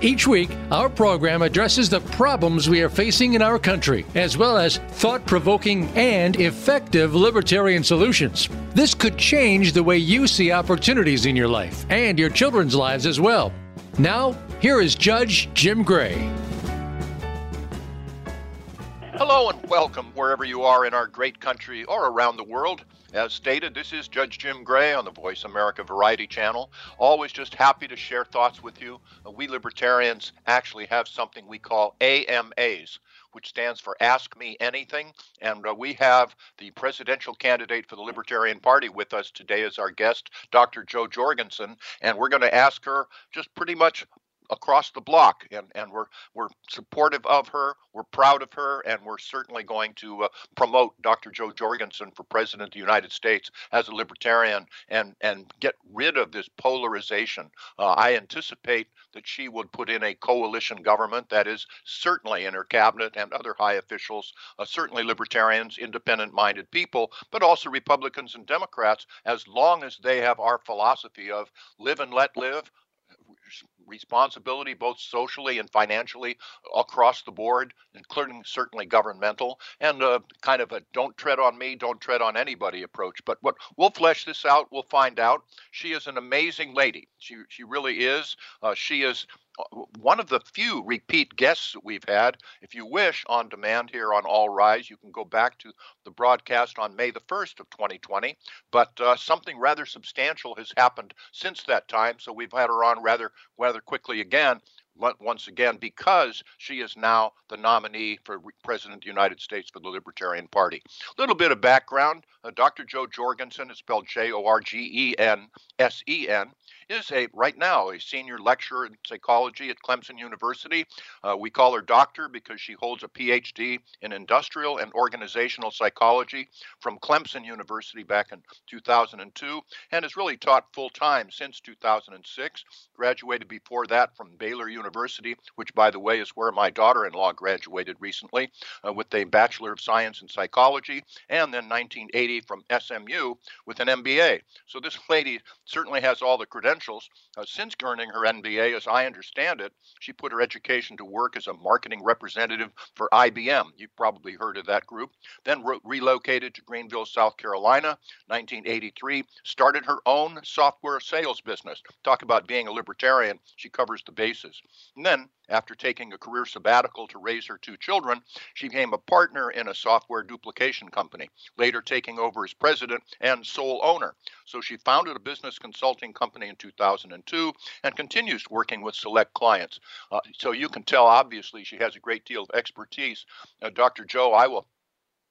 Each week, our program addresses the problems we are facing in our country, as well as thought provoking and effective libertarian solutions. This could change the way you see opportunities in your life and your children's lives as well. Now, here is Judge Jim Gray. Hello and welcome wherever you are in our great country or around the world. As stated, this is Judge Jim Gray on the Voice America Variety Channel. Always just happy to share thoughts with you. Uh, we libertarians actually have something we call AMAs, which stands for Ask Me Anything. And uh, we have the presidential candidate for the Libertarian Party with us today as our guest, Dr. Jo Jorgensen. And we're going to ask her just pretty much across the block, and, and we're we're supportive of her. We're proud of her, and we're certainly going to uh, promote Dr. Jo Jorgensen for president of the United States as a libertarian and and get rid of this polarization. Uh, I anticipate that she would put in a coalition government that is certainly in her cabinet and other high officials, uh, certainly libertarians, independent-minded people, but also Republicans and Democrats, as long as they have our philosophy of live and let live responsibility, both socially and financially, across the board, including certainly governmental, and uh, kind of a don't tread on me, don't tread on anybody approach. But what we'll flesh this out, we'll find out. She is an amazing lady. She she really is. Uh, she is one of the few repeat guests that we've had. If you wish, on demand here on All Rise, you can go back to the broadcast on May the 1st of 2020. But uh, something rather substantial has happened since that time, so we've had her on rather rather quickly again. Once again, because she is now the nominee for President of the United States for the Libertarian Party. A little bit of background uh, Dr. Jo Jorgensen is spelled J O R G E N S E N is a right now a senior lecturer in psychology at Clemson University. Uh, we call her doctor because she holds a PhD in industrial and organizational psychology from Clemson University back in 2002 and has really taught full time since 2006. Graduated before that from Baylor University, which by the way is where my daughter-in-law graduated recently uh, with a Bachelor of Science in Psychology and then 1980 from SMU with an MBA. So this lady certainly has all the credentials credentials. Uh, since earning her MBA, as I understand it, she put her education to work as a marketing representative for IBM. You've probably heard of that group. Then re- relocated to Greenville, South Carolina, 1983. Started her own software sales business. Talk about being a libertarian. She covers the bases. And then after taking a career sabbatical to raise her two children, she became a partner in a software duplication company, later taking over as president and sole owner. So she founded a business consulting company in 2002 and continues working with select clients. Uh, so you can tell, obviously, she has a great deal of expertise. Uh, Dr. Jo, I will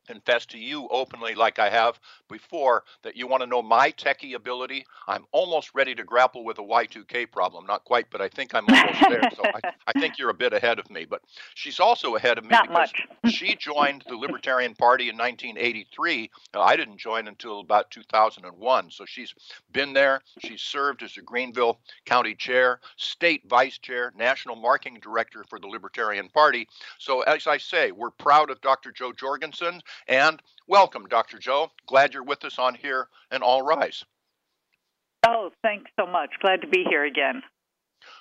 confess to you openly, like I have before, that you want to know my techie ability. I'm almost ready to grapple with a Y2K problem. Not quite, but I think I'm almost there. So I, I, think you're a bit ahead of me. But she's also ahead of me Not because much. she joined the Libertarian Party in 1983. Uh, I didn't join until about 2001. So she's been there. She's served as a Greenville County Chair, State Vice Chair, National Marketing Director for the Libertarian Party. So as I say, we're proud of Dr. Jo Jorgensen and welcome, Dr. Jo. Glad you're with us on here and all rise. Oh, thanks so much. Glad to be here again.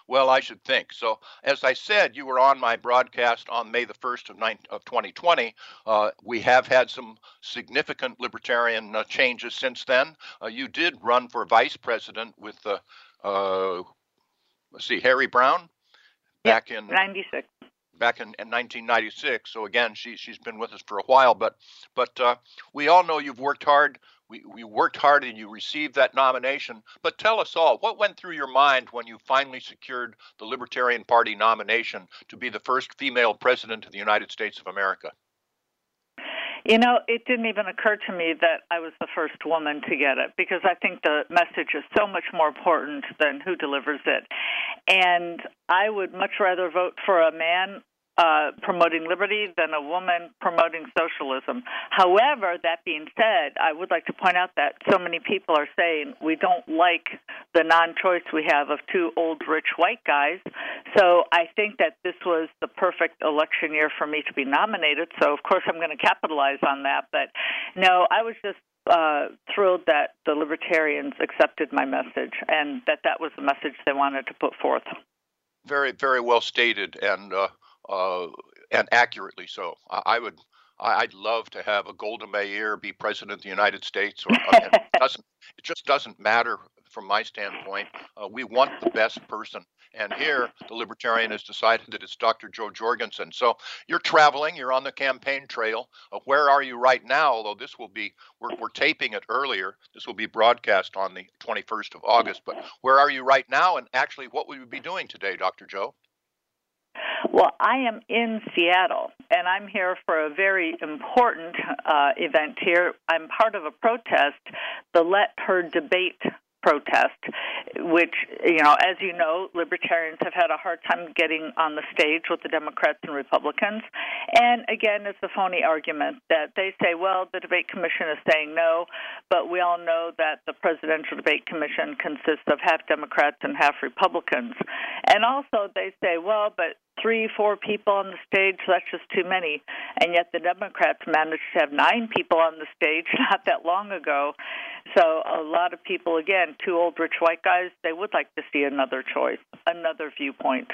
Well, I should think. So, as I said, you were on my broadcast on May the 1st of, 19, of 2020. Uh, we have had some significant libertarian uh, changes since then. Uh, you did run for vice president with, uh, let's see, Harry Browne back yep, in 96 back in, in 1996. So again, she she's been with us for a while, but but uh, we all know you've worked hard. We, we worked hard and you received that nomination. But tell us all, what went through your mind when you finally secured the Libertarian Party nomination to be the first female president of the United States of America? You know, it didn't even occur to me that I was the first woman to get it because I think the message is so much more important than who delivers it. And I would much rather vote for a man uh, promoting liberty than a woman promoting socialism. However, that being said, I would like to point out that so many people are saying we don't like the non choice we have of two old rich white guys. So I think that this was the perfect election year for me to be nominated. So, of course, I'm going to capitalize on that. But no, I was just uh, thrilled that the libertarians accepted my message and that that was the message they wanted to put forth. Very, very well stated, and uh, uh, and accurately so. I, would. I'd love to have a Golda Meir be president of the United States. Or, it doesn't. It just doesn't matter from my standpoint. Uh, we want the best person and here, the Libertarian has decided that it's Dr. Jo Jorgensen. So you're traveling, you're on the campaign trail. Uh, where are you right now? Although this will be, we're, we're taping it earlier. This will be broadcast on the 21st of August. But where are you right now? And actually, what will you be doing today, Dr. Jo? Well, I am in Seattle, and I'm here for a very important uh, event here. I'm part of a protest, the Let Her Debate protest, which, you know, as you know, libertarians have had a hard time getting on the stage with the Democrats and Republicans. And again, it's a phony argument that they say, well, the debate commission is saying no, but we all know that the presidential debate commission consists of half Democrats and half Republicans. And also, they say, well, but three, four people on the stage, that's just too many. And yet the Democrats managed to have nine people on the stage not that long ago. So a lot of people, again, two old rich white guys, they would like to see another choice, another viewpoint.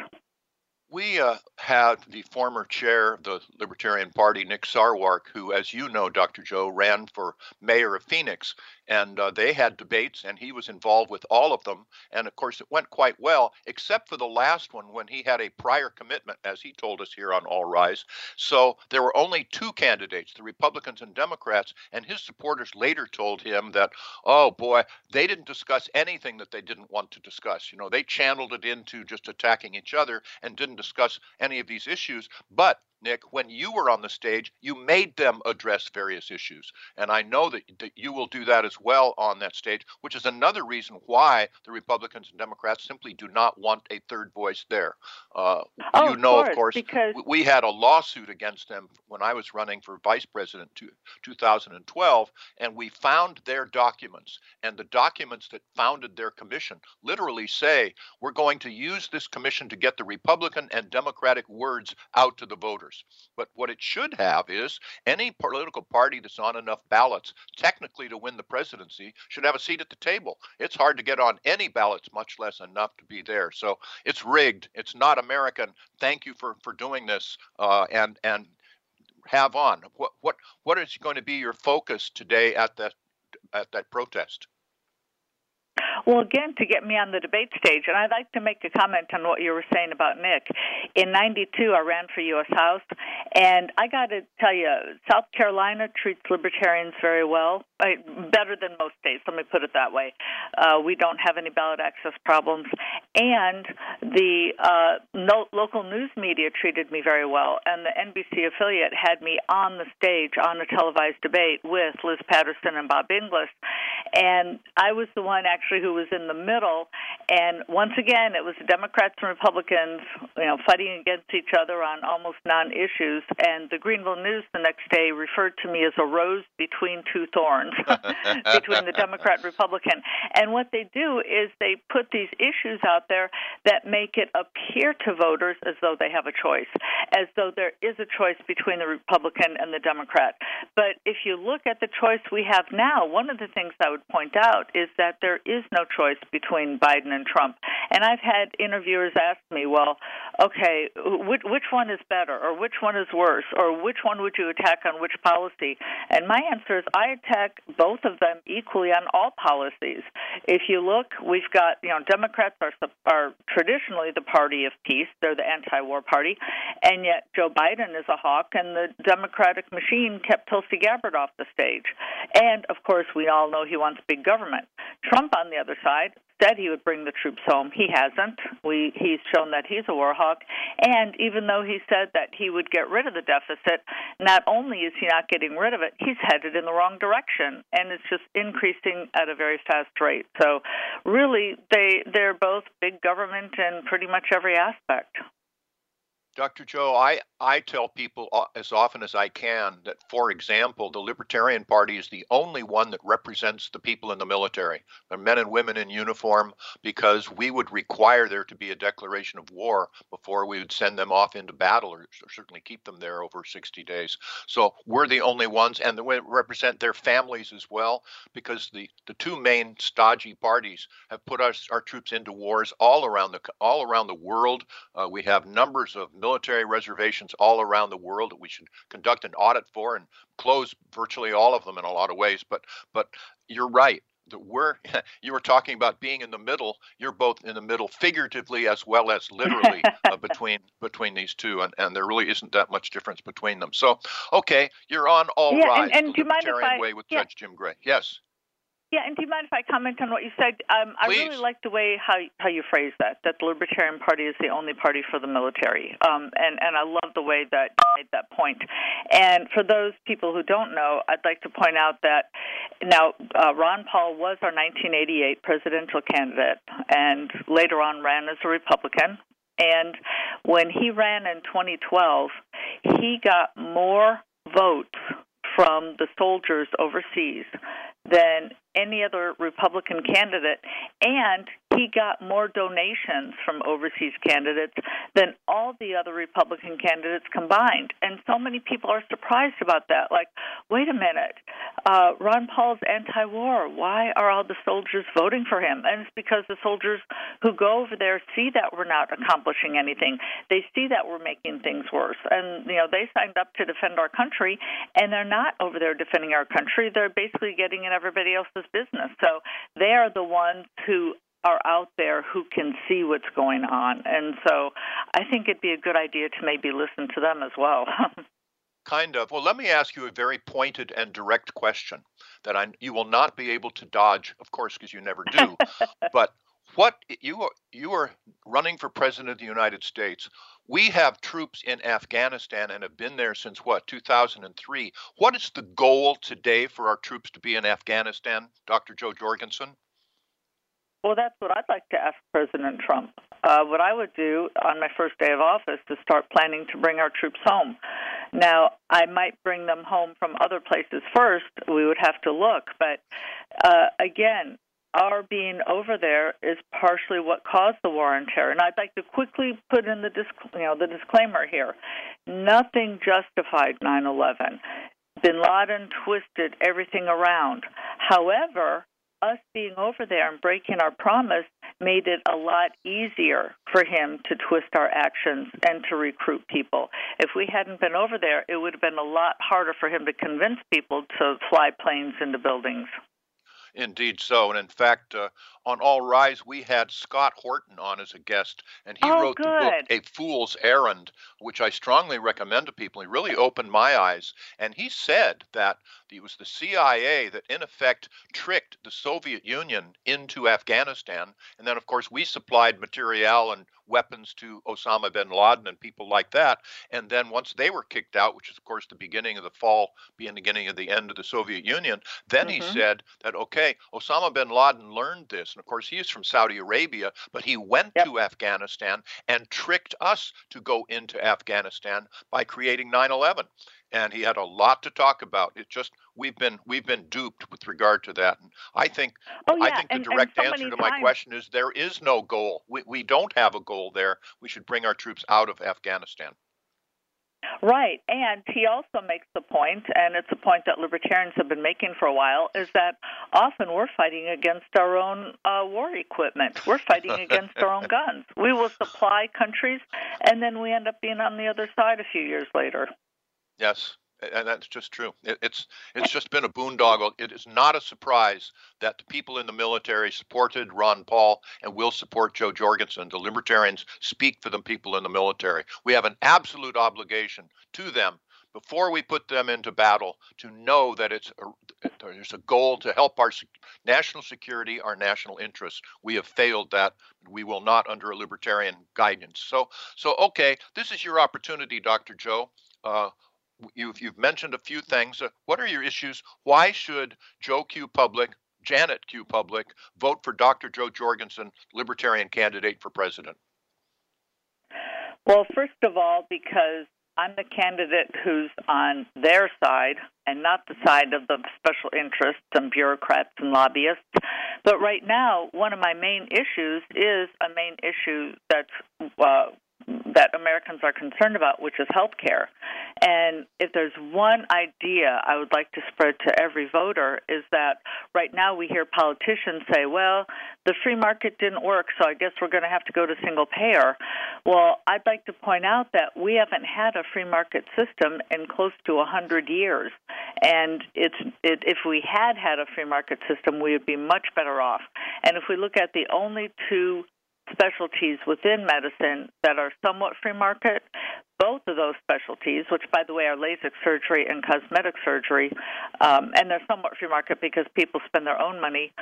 We uh, had the former chair of the Libertarian Party, Nick Sarwark, who, as you know, Dr. Jo, ran for mayor of Phoenix and uh, they had debates, and he was involved with all of them. And of course, it went quite well, except for the last one when he had a prior commitment, as he told us here on All Rise. So there were only two candidates, the Republicans and Democrats, and his supporters later told him that, oh boy, they didn't discuss anything that they didn't want to discuss. You know, they channeled it into just attacking each other and didn't discuss any of these issues. But Nick, when you were on the stage, you made them address various issues. And I know that, that you will do that as well on that stage, which is another reason why the Republicans and Democrats simply do not want a third voice there. Uh, oh, you know, of course, of course because... we had a lawsuit against them when I was running for vice president in 2012, and we found their documents. And the documents that founded their commission literally say we're going to use this commission to get the Republican and Democratic words out to the voters. But what it should have is any political party that's on enough ballots, technically to win the presidency, should have a seat at the table. It's hard to get on any ballots, much less enough to be there. So it's rigged. It's not American. Thank you for, for doing this. Uh, and and have on. What what what is going to be your focus today at that at that protest? Well, again, to get me on the debate stage, and I'd like to make a comment on what you were saying about Nick. In 92, I ran for U.S. House, and I got to tell you, South Carolina treats libertarians very well, better than most states, let me put it that way. Uh, we don't have any ballot access problems, and the uh, no, local news media treated me very well, and the NBC affiliate had me on the stage on a televised debate with Liz Patterson and Bob Inglis, and I was the one actually who was in the middle. And once again, it was Democrats and Republicans, you know, fighting against each other on almost non-issues. And the Greenville News the next day referred to me as a rose between two thorns, between the Democrat and Republican. And what they do is they put these issues out there that make it appear to voters as though they have a choice, as though there is a choice between the Republican and the Democrat. But if you look at the choice we have now, one of the things I would point out is that there is no choice between Biden and Trump. And I've had interviewers ask me, well, okay, which, which one is better or which one is worse or which one would you attack on which policy? And my answer is I attack both of them equally on all policies. If you look, we've got, you know, Democrats are, are traditionally the party of peace. They're the anti-war party. And yet Joe Biden is a hawk and the Democratic machine kept Tulsi Gabbard off the stage. And of course, we all know he wants big government. Trump, on the other side, said he would bring the troops home. He hasn't. We he's shown that he's a war hawk. And even though he said that he would get rid of the deficit, not only is he not getting rid of it, he's headed in the wrong direction, and it's just increasing at a very fast rate. So, really, they they're both big government in pretty much every aspect. Dr. Jo, I, I tell people as often as I can that, for example, the Libertarian Party is the only one that represents the people in the military, the men and women in uniform, because we would require there to be a declaration of war before we would send them off into battle or certainly keep them there over 60 days. So we're the only ones, and we represent their families as well, because the, the two main stodgy parties have put us, our troops into wars all around the all around the world. Uh, we have numbers of military reservations all around the world that we should conduct an audit for and close virtually all of them in a lot of ways. But but you're right that we're you were talking about being in the middle you're both in the middle figuratively as well as literally uh, between between these two and, and there really isn't that much difference between them so okay you're on all yeah, rise and, and do you mind if I, way with yeah. judge jim gray yes Yeah, and do you mind if I comment on what you said? Um, I really like the way how how you phrase that. That the Libertarian Party is the only party for the military, um, and and I love the way that you made that point. And for those people who don't know, I'd like to point out that now uh, Ron Paul was our 1988 presidential candidate, and later on ran as a Republican. And when he ran in 2012, he got more votes from the soldiers overseas than any other Republican candidate, and he got more donations from overseas candidates than all the other Republican candidates combined. And so many people are surprised about that. Like, wait a minute, uh, Ron Paul's anti war. Why are all the soldiers voting for him? And it's because the soldiers who go over there see that we're not accomplishing anything. They see that we're making things worse. And, you know, they signed up to defend our country, and they're not over there defending our country. They're basically getting in everybody else's business. So they are the ones who are out there who can see what's going on. And so I think it'd be a good idea to maybe listen to them as well. Kind of. Well, let me ask you a very pointed and direct question that I, you will not be able to dodge, of course, because you never do. but what you are you are running for president of the United States. We have troops in Afghanistan and have been there since what 2003. What is the goal today for our troops to be in Afghanistan, Dr. Jo Jorgensen? Well, that's what I'd like to ask President Trump. Uh, what I would do on my first day of office is start planning to bring our troops home. Now, I might bring them home from other places first. We would have to look. But uh, again, our being over there is partially what caused the war on terror. And I'd like to quickly put in the disc- you know the disclaimer here: nothing justified 9/11. Bin Laden twisted everything around. However, us being over there and breaking our promise made it a lot easier for him to twist our actions and to recruit people. If we hadn't been over there, it would have been a lot harder for him to convince people to fly planes into buildings. Indeed so. And in fact, uh, on All Rise, we had Scott Horton on as a guest, and he Oh, wrote the book. A Fool's Errand, which I strongly recommend to people. He really opened my eyes. And he said that it was the CIA that, in effect, tricked the Soviet Union into Afghanistan. And then, of course, we supplied material and weapons to Osama bin Laden and people like that. And then once they were kicked out, which is, of course, the beginning of the fall, being the beginning of the end of the Soviet Union, then he Mhm. said that, okay, Osama bin Laden learned this. And of course, he is from Saudi Arabia, but he went Yep. to Afghanistan and tricked us to go into Afghanistan by creating 9 11 and he had a lot to talk about. It just we've been we've been duped with regard to that. And I think Oh, yeah. I think the and, and direct so answer to my times- question is there is no goal. We we don't have a goal there. We should bring our troops out of Afghanistan. Right. And he also makes the point, and it's a point that libertarians have been making for a while, is that often we're fighting against our own uh, war equipment. We're fighting against our own guns. We will supply countries, and then we end up being on the other side a few years later. Yes, and that's just true. It, it's it's just been a boondoggle. It is not a surprise that the people in the military supported Ron Paul and will support Jo Jorgensen. The libertarians speak for the people in the military. We have an absolute obligation to them before we put them into battle to know that it's a, there's a goal to help our national security, our national interests. We have failed that. We will not under a libertarian guidance. So, so okay, this is your opportunity, Dr. Jo. Uh, you've, you've mentioned a few things. Uh, what are your issues? Why should Joe Q. Public, Janet Q. Public, vote for Dr. Jo Jorgensen, Libertarian candidate for president? Well, first of all, because I'm the candidate who's on their side and not the side of the special interests and bureaucrats and lobbyists. But right now, one of my main issues is a main issue that's uh, that Americans are concerned about, which is health care. And if there's one idea I would like to spread to every voter is that right now we hear politicians say, well, the free market didn't work, so I guess we're going to have to go to single payer. Well, I'd like to point out that we haven't had a free market system in close to a 100 years. And it's it, if we had had a free market system, we would be much better off. And if we look at the only two specialties within medicine that are somewhat free market. Both of those specialties, which by the way are LASIK surgery and cosmetic surgery, um, and they're somewhat free market because people spend their own money,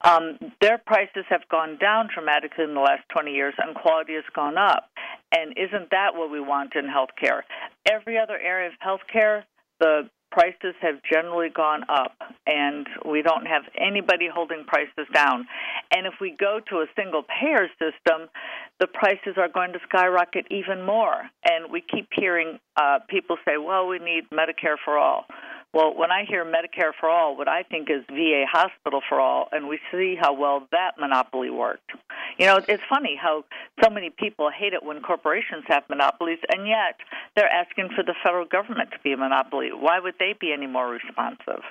um, their prices have gone down dramatically in the last 20 years and quality has gone up. And isn't that what we want in healthcare? Every other area of healthcare, the prices have generally gone up, and we don't have anybody holding prices down. And if we go to a single payer system, the prices are going to skyrocket even more. And we keep hearing uh, people say, well, we need Medicare for all. Well, when I hear Medicare for all, what I think is VA hospital for all, and we see how well that monopoly worked. You know, it's funny how so many people hate it when corporations have monopolies, and yet they're asking for the federal government to be a monopoly. Why would they be any more responsive?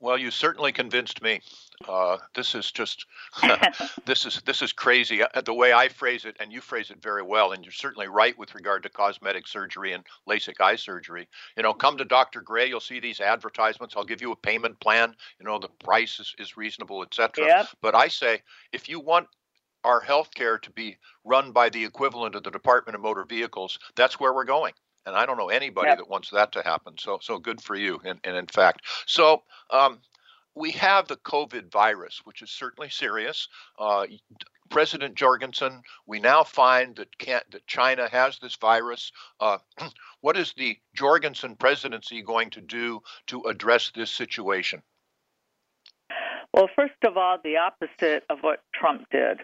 Well, you certainly convinced me. Uh, this is just this is this is crazy. Uh, the way I phrase it, and you phrase it very well, and you're certainly right with regard to cosmetic surgery and LASIK eye surgery. You know, come to Dr. Gray. You'll see these advertisements. I'll give you a payment plan. You know, the price is, is reasonable, etc. Yep. But I say, if you want our health care to be run by the equivalent of the Department of Motor Vehicles, that's where we're going and I don't know anybody Yep. that wants that to happen. So, so good for you. And, and in fact, so um, we have the COVID virus, which is certainly serious. Uh, President Jorgensen, we now find that that China has this virus. Uh, what is the Jorgensen presidency going to do to address this situation? Well, first of all, the opposite of what Trump did.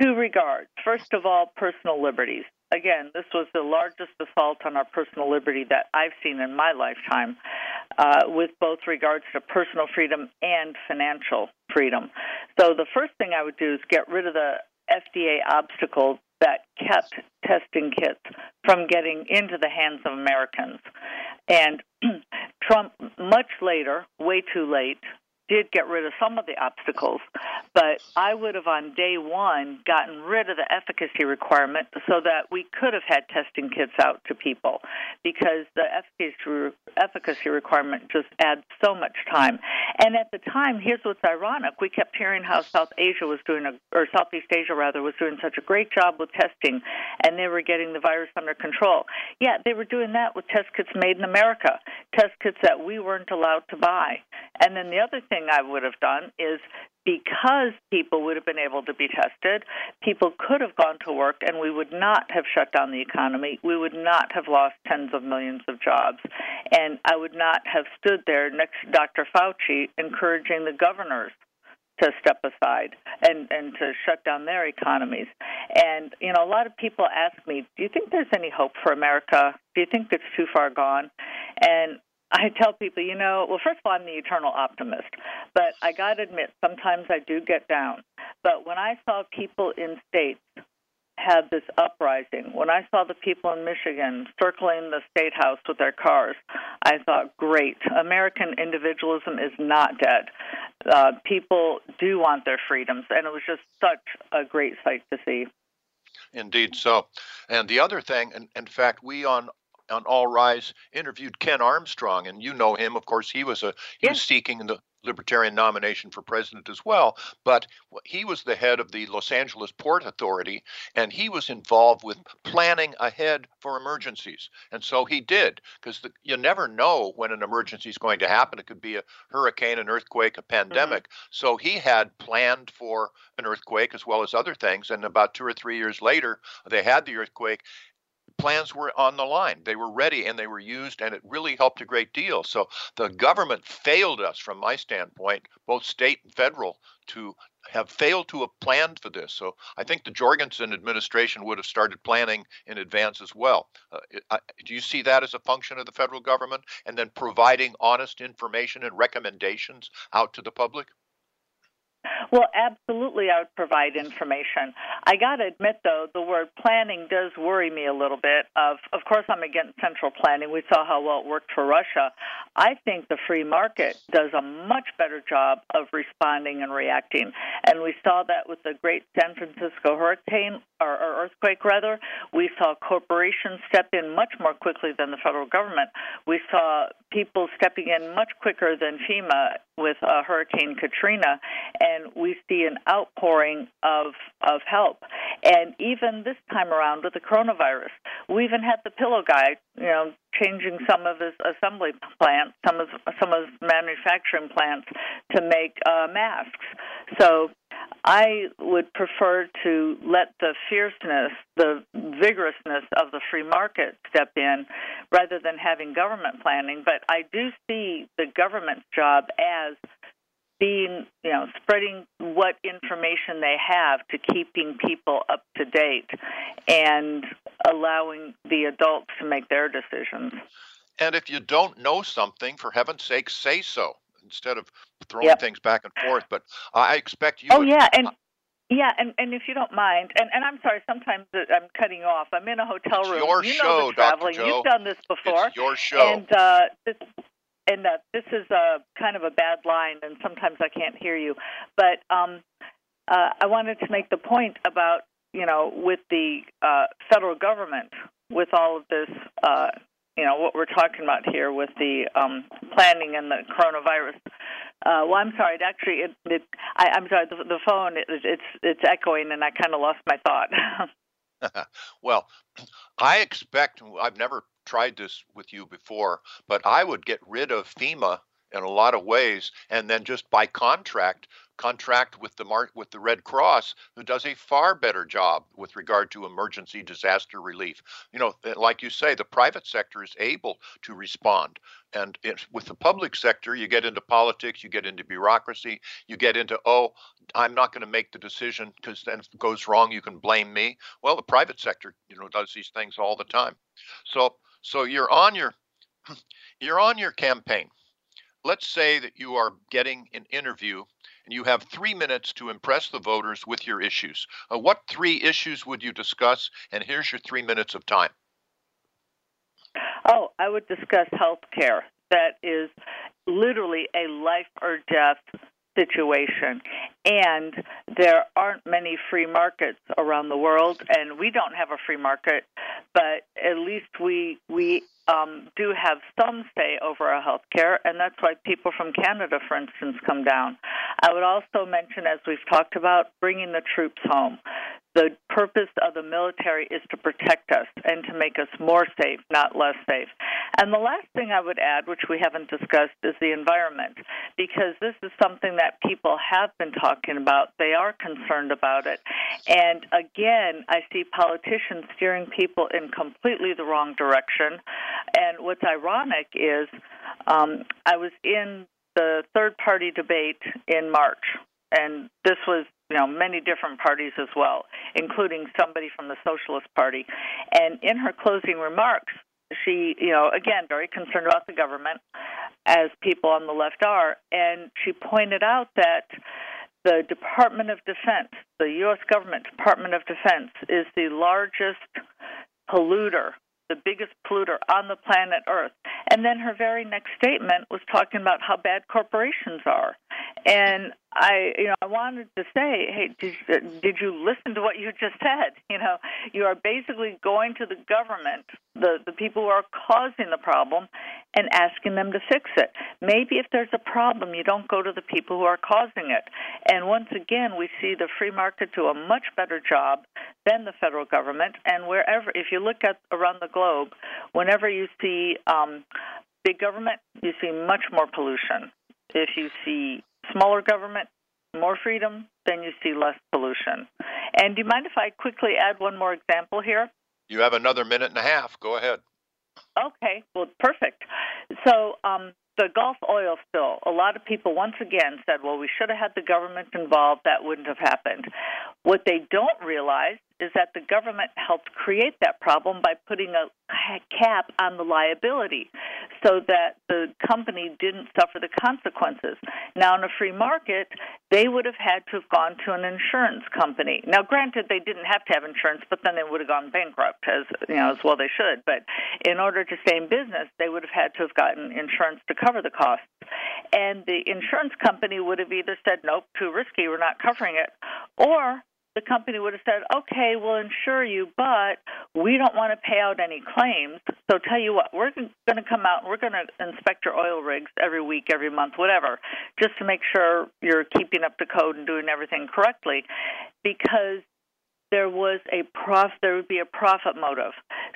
Two regards. First of all, personal liberties. Again, this was the largest assault on our personal liberty that I've seen in my lifetime, uh, with both regards to personal freedom and financial freedom. So, the first thing I would do is get rid of the FDA obstacles that kept testing kits from getting into the hands of Americans. And Trump, much later, way too late, did get rid of some of the obstacles, but I would have on day one gotten rid of the efficacy requirement so that we could have had testing kits out to people because the efficacy, requirement just adds so much time. And at the time, here's what's ironic: we kept hearing how South Asia was doing, a, or Southeast Asia rather, was doing such a great job with testing, and they were getting the virus under control. Yeah, they were doing that with test kits made in America, test kits that we weren't allowed to buy. And then the other thing I would have done is because people would have been able to be tested, people could have gone to work and we would not have shut down the economy. We would not have lost tens of millions of jobs. And I would not have stood there next to Dr. Fauci encouraging the governors to step aside and and to shut down their economies. And you know, a lot of people ask me, "Do you think there's any hope for America? Do you think it's too far gone?" And I tell people, you know, well, first of all, I'm the eternal optimist, but I got to admit, sometimes I do get down. But when I saw people in states have this uprising, when I saw the people in Michigan circling the state house with their cars, I thought, great, American individualism is not dead. Uh, people do want their freedoms, and it was just such a great sight to see. Indeed, so. And the other thing, and in fact, we on on All Rise interviewed Ken Armstrong, and you know him, of course. He was a he was seeking the Libertarian nomination for president as well, but he was the head of the Los Angeles Port Authority, and he was involved with planning ahead for emergencies. And so he did, because you never know when an emergency is going to happen. It could be a hurricane, an earthquake, a mm-hmm. pandemic. So he had planned for an earthquake as well as other things. And about two or three years later, they had the earthquake plans were on the line. They were ready and they were used, and it really helped a great deal. So the government failed us, from my standpoint, both state and federal, to have failed to have planned for this. So I think the Jorgensen administration would have started planning in advance as well. Uh, do you see that as a function of the federal government and then providing honest information and recommendations out to the public? Well, absolutely, I would provide information. I got to admit, though, the word planning does worry me a little bit. Of, of course, I'm against central planning. We saw how well it worked for Russia. I think the free market does a much better job of responding and reacting, and we saw that with the Great San Francisco hurricane or, or earthquake, rather. We saw corporations step in much more quickly than the federal government. We saw people stepping in much quicker than FEMA with uh, Hurricane Katrina, and we see an outpouring of of help. And even this time around with the coronavirus, we even had the pillow guy, you know, changing some of his assembly plants, some of some of his manufacturing plants to make uh, masks. So I would prefer to let the fierceness, the vigorousness of the free market step in rather than having government planning. But I do see the government's job as being, you know, spreading what information they have to keeping people up to date and allowing the adults to make their decisions. And if you don't know something, for heaven's sake, say so instead of throwing yep. things back and forth. But I expect you. Oh would, yeah, and yeah, and, and if you don't mind, and, and I'm sorry, sometimes I'm cutting off. I'm in a hotel it's room. Your you show, know the traveling. Dr. You've done this before. It's your show. And uh, this, and uh, this is a kind of a bad line, and sometimes I can't hear you. But um, uh, I wanted to make the point about you know with the uh, federal government with all of this uh, you know what we're talking about here with the um, planning and the coronavirus. Uh, well, I'm sorry. It actually, it, it I, I'm sorry. The, the phone, it, it's it's echoing, and I kind of lost my thought. well, I expect. I've never tried this with you before, but I would get rid of FEMA in a lot of ways, and then just by contract contract with the Mar- with the Red Cross, who does a far better job with regard to emergency disaster relief. You know, eh, like you say, the private sector is able to respond, and it, with the public sector, you get into politics, you get into bureaucracy, you get into oh, I'm not going to make the decision because then if it goes wrong, you can blame me. Well, the private sector, you know, does these things all the time. So, so you're on your you're on your campaign let's say that you are getting an interview and you have three minutes to impress the voters with your issues. Uh, what three issues would you discuss? And here's your three minutes of time. Oh, I would discuss health care. That is literally a life or death situation. And there aren't many free markets around the world, and we don't have a free market, but at least we we um, do have some say over our health care, and that's why people from Canada, for instance, come down. I would also mention, as we've talked about, bringing the troops home. The purpose of the military is to protect us and to make us more safe, not less safe. And the last thing I would add, which we haven't discussed, is the environment, because this is something that people have been talking about. They are concerned about it. And again, I see politicians steering people in completely the wrong direction. And what's ironic is um, I was in the third party debate in March, and this was you know many different parties as well, including somebody from the Socialist Party. And in her closing remarks, she you know again very concerned about the government, as people on the left are, and she pointed out that the Department of Defense, the U.S. government Department of Defense, is the largest polluter the biggest polluter on the planet Earth. And then her very next statement was talking about how bad corporations are. And I, you know, I wanted to say, hey, did, did you listen to what you just said? You know, you are basically going to the government, the the people who are causing the problem, and asking them to fix it. Maybe if there's a problem, you don't go to the people who are causing it. And once again, we see the free market do a much better job than the federal government. And wherever, if you look at around the globe, whenever you see um, big government, you see much more pollution. If you see smaller government, more freedom, then you see less pollution. And do you mind if I quickly add one more example here? You have another minute and a half. Go ahead. Okay, well, perfect. So, um, the Gulf oil spill, a lot of people once again said, well, we should have had the government involved. That wouldn't have happened. What they don't realize is that the government helped create that problem by putting a cap on the liability so that the company didn't suffer the consequences. Now, in a free market, they would have had to have gone to an insurance company. Now, granted, they didn't have to have insurance, but then they would have gone bankrupt, as you know, as well they should. But in order to stay in business, they would have had to have gotten insurance to cover the costs. And the insurance company would have either said, "Nope, too risky, we're not covering it," or the company would have said, okay, we'll insure you, but we don't want to pay out any claims. So tell you what, we're going to come out and we're going to inspect your oil rigs every week, every month, whatever, just to make sure you're keeping up the code and doing everything correctly. Because there was a prof there would be a profit motive.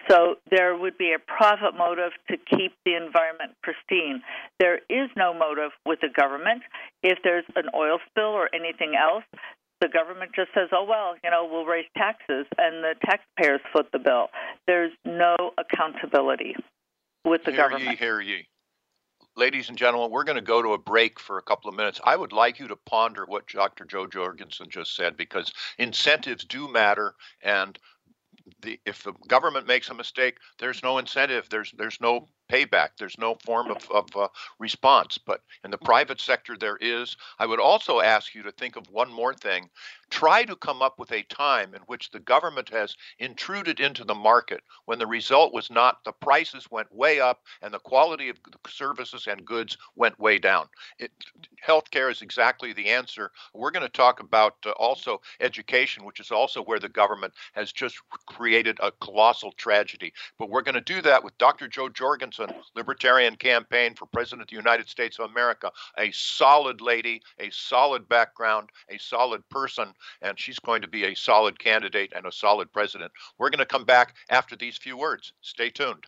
So there would be a profit motive to keep the environment pristine. There is no motive with the government. If there's an oil spill or anything else, the government just says, "Oh well, you know, we'll raise taxes," and the taxpayers foot the bill. There's no accountability with the hear government. Ye, hear ye. Ladies and gentlemen, we're going to go to a break for a couple of minutes. I would like you to ponder what Dr. Jo Jorgensen just said because incentives do matter, and the, if the government makes a mistake, there's no incentive. There's there's no payback. There's no form of, of uh, response. But in the private sector, there is. I would also ask you to think of one more thing. Try to come up with a time in which the government has intruded into the market when the result was not the prices went way up and the quality of services and goods went way down. It, healthcare is exactly the answer. We're going to talk about uh, also education, which is also where the government has just created a colossal tragedy. But we're going to do that with Dr. Jo Jorgensen, Libertarian Campaign for President of the United States of America, a solid lady, a solid background, a solid person and she's going to be a solid candidate and a solid president. We're going to come back after these few words. Stay tuned.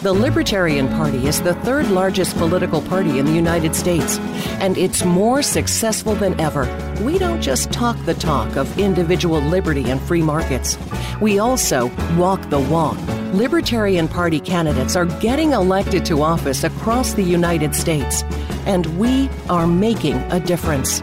The Libertarian Party is the third largest political party in the United States, and it's more successful than ever. We don't just talk the talk of individual liberty and free markets, we also walk the walk. Libertarian Party candidates are getting elected to office across the United States, and we are making a difference.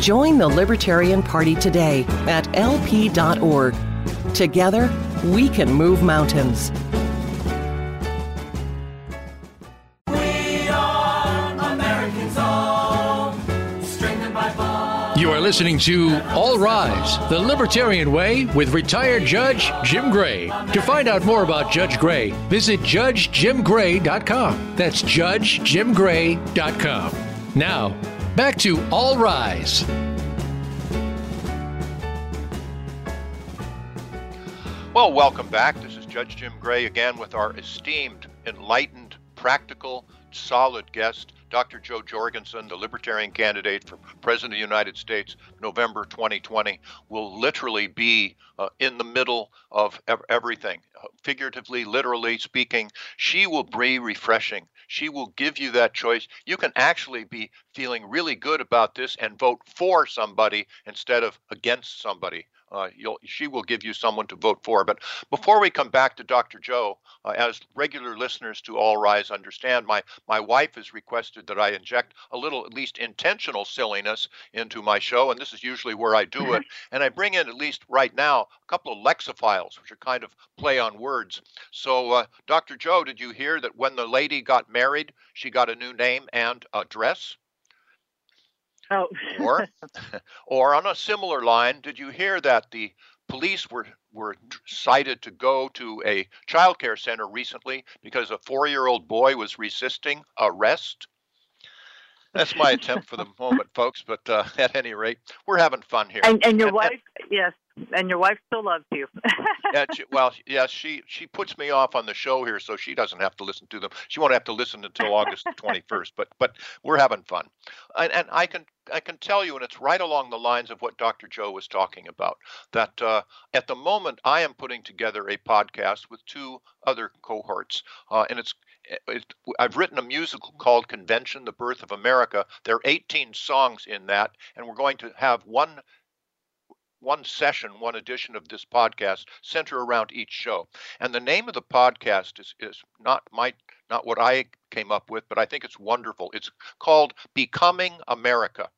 Join the Libertarian Party today at lp.org. Together, we can move mountains. We are Americans all, by. You are listening to All Rise, the Libertarian Way with retired Judge Jim Gray. To find out more about Judge Gray, visit judgejimgray.com. That's judgejimgray.com. Now, back to All Rise. Well, welcome back. This is Judge Jim Gray again with our esteemed, enlightened, practical, solid guest, Dr. Jo Jorgensen, the Libertarian candidate for President of the United States, November 2020, will literally be uh, in the middle of ev- everything. Figuratively, literally speaking, she will be refreshing. She will give you that choice. You can actually be feeling really good about this and vote for somebody instead of against somebody. Uh, you'll, she will give you someone to vote for. But before we come back to Dr. Jo, uh, as regular listeners to All Rise understand, my, my wife has requested that I inject a little, at least intentional silliness into my show, and this is usually where I do it. And I bring in, at least right now, a couple of lexophiles, which are kind of play on words. So, uh, Dr. Jo, did you hear that when the lady got married, she got a new name and address? Oh, Or, or on a similar line, did you hear that the police were were cited to go to a child care center recently because a four-year-old boy was resisting arrest? That's my attempt for the moment, folks. But uh, at any rate, we're having fun here. and and your And- wife, yes, and your wife still loves you. yeah, she, well, yes, she she puts me off on the show here, so she doesn't have to listen to them. She won't have to listen until August 21st. But but we're having fun, and, and I can I can tell you, and it's right along the lines of what Dr. Jo was talking about. That uh, at the moment, I am putting together a podcast with two other cohorts, uh, and it's it, I've written a musical called Convention: The Birth of America. There are 18 songs in that, and we're going to have one one session, one edition of this podcast center around each show. And the name of the podcast is, is not my not what I came up with, but I think it's wonderful. It's called Becoming America.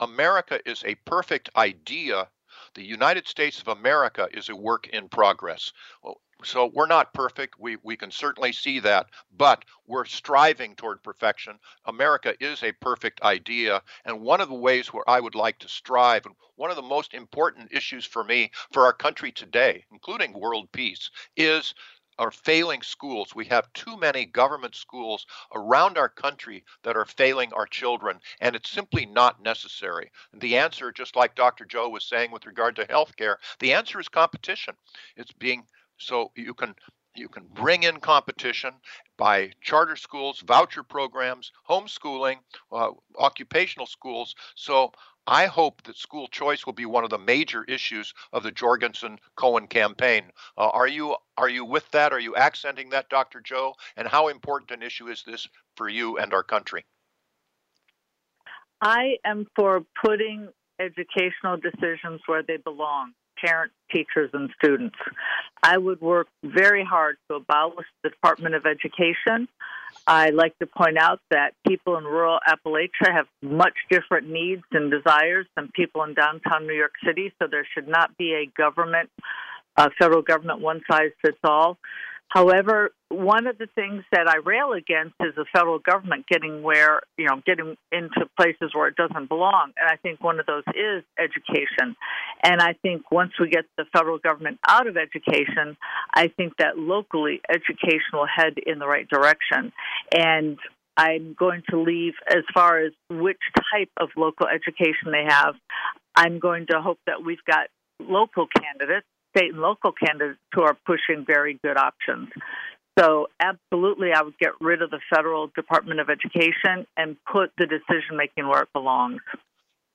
America is a perfect idea. The United States of America is a work in progress. Well, so we're not perfect. We we can certainly see that, but we're striving toward perfection. America is a perfect idea, and one of the ways where I would like to strive, and one of the most important issues for me for our country today, including world peace, is our failing schools. We have too many government schools around our country that are failing our children, and it's simply not necessary. And The answer, just like Dr. Jo was saying with regard to health care, the answer is competition. It's being so you can you can bring in competition by charter schools, voucher programs, homeschooling, uh, occupational schools. So I hope that school choice will be one of the major issues of the Jorgensen Cohen campaign. Uh, are you are you with that? Are you accenting that, Dr. Jo? And how important an issue is this for you and our country? I am for putting educational decisions where they belong parents, teachers, and students. I would work very hard to abolish the Department of Education. I like to point out that people in rural Appalachia have much different needs and desires than people in downtown New York City, so there should not be a government, a federal government one size fits all. However, one of the things that I rail against is the federal government getting where, you know, getting into places where it doesn't belong. And I think one of those is education. And I think once we get the federal government out of education, I think that locally education will head in the right direction. And I'm going to leave as far as which type of local education they have. I'm going to hope that we've got local candidates state and local candidates who are pushing very good options. So, absolutely, I would get rid of the federal Department of Education and put the decision making where it belongs.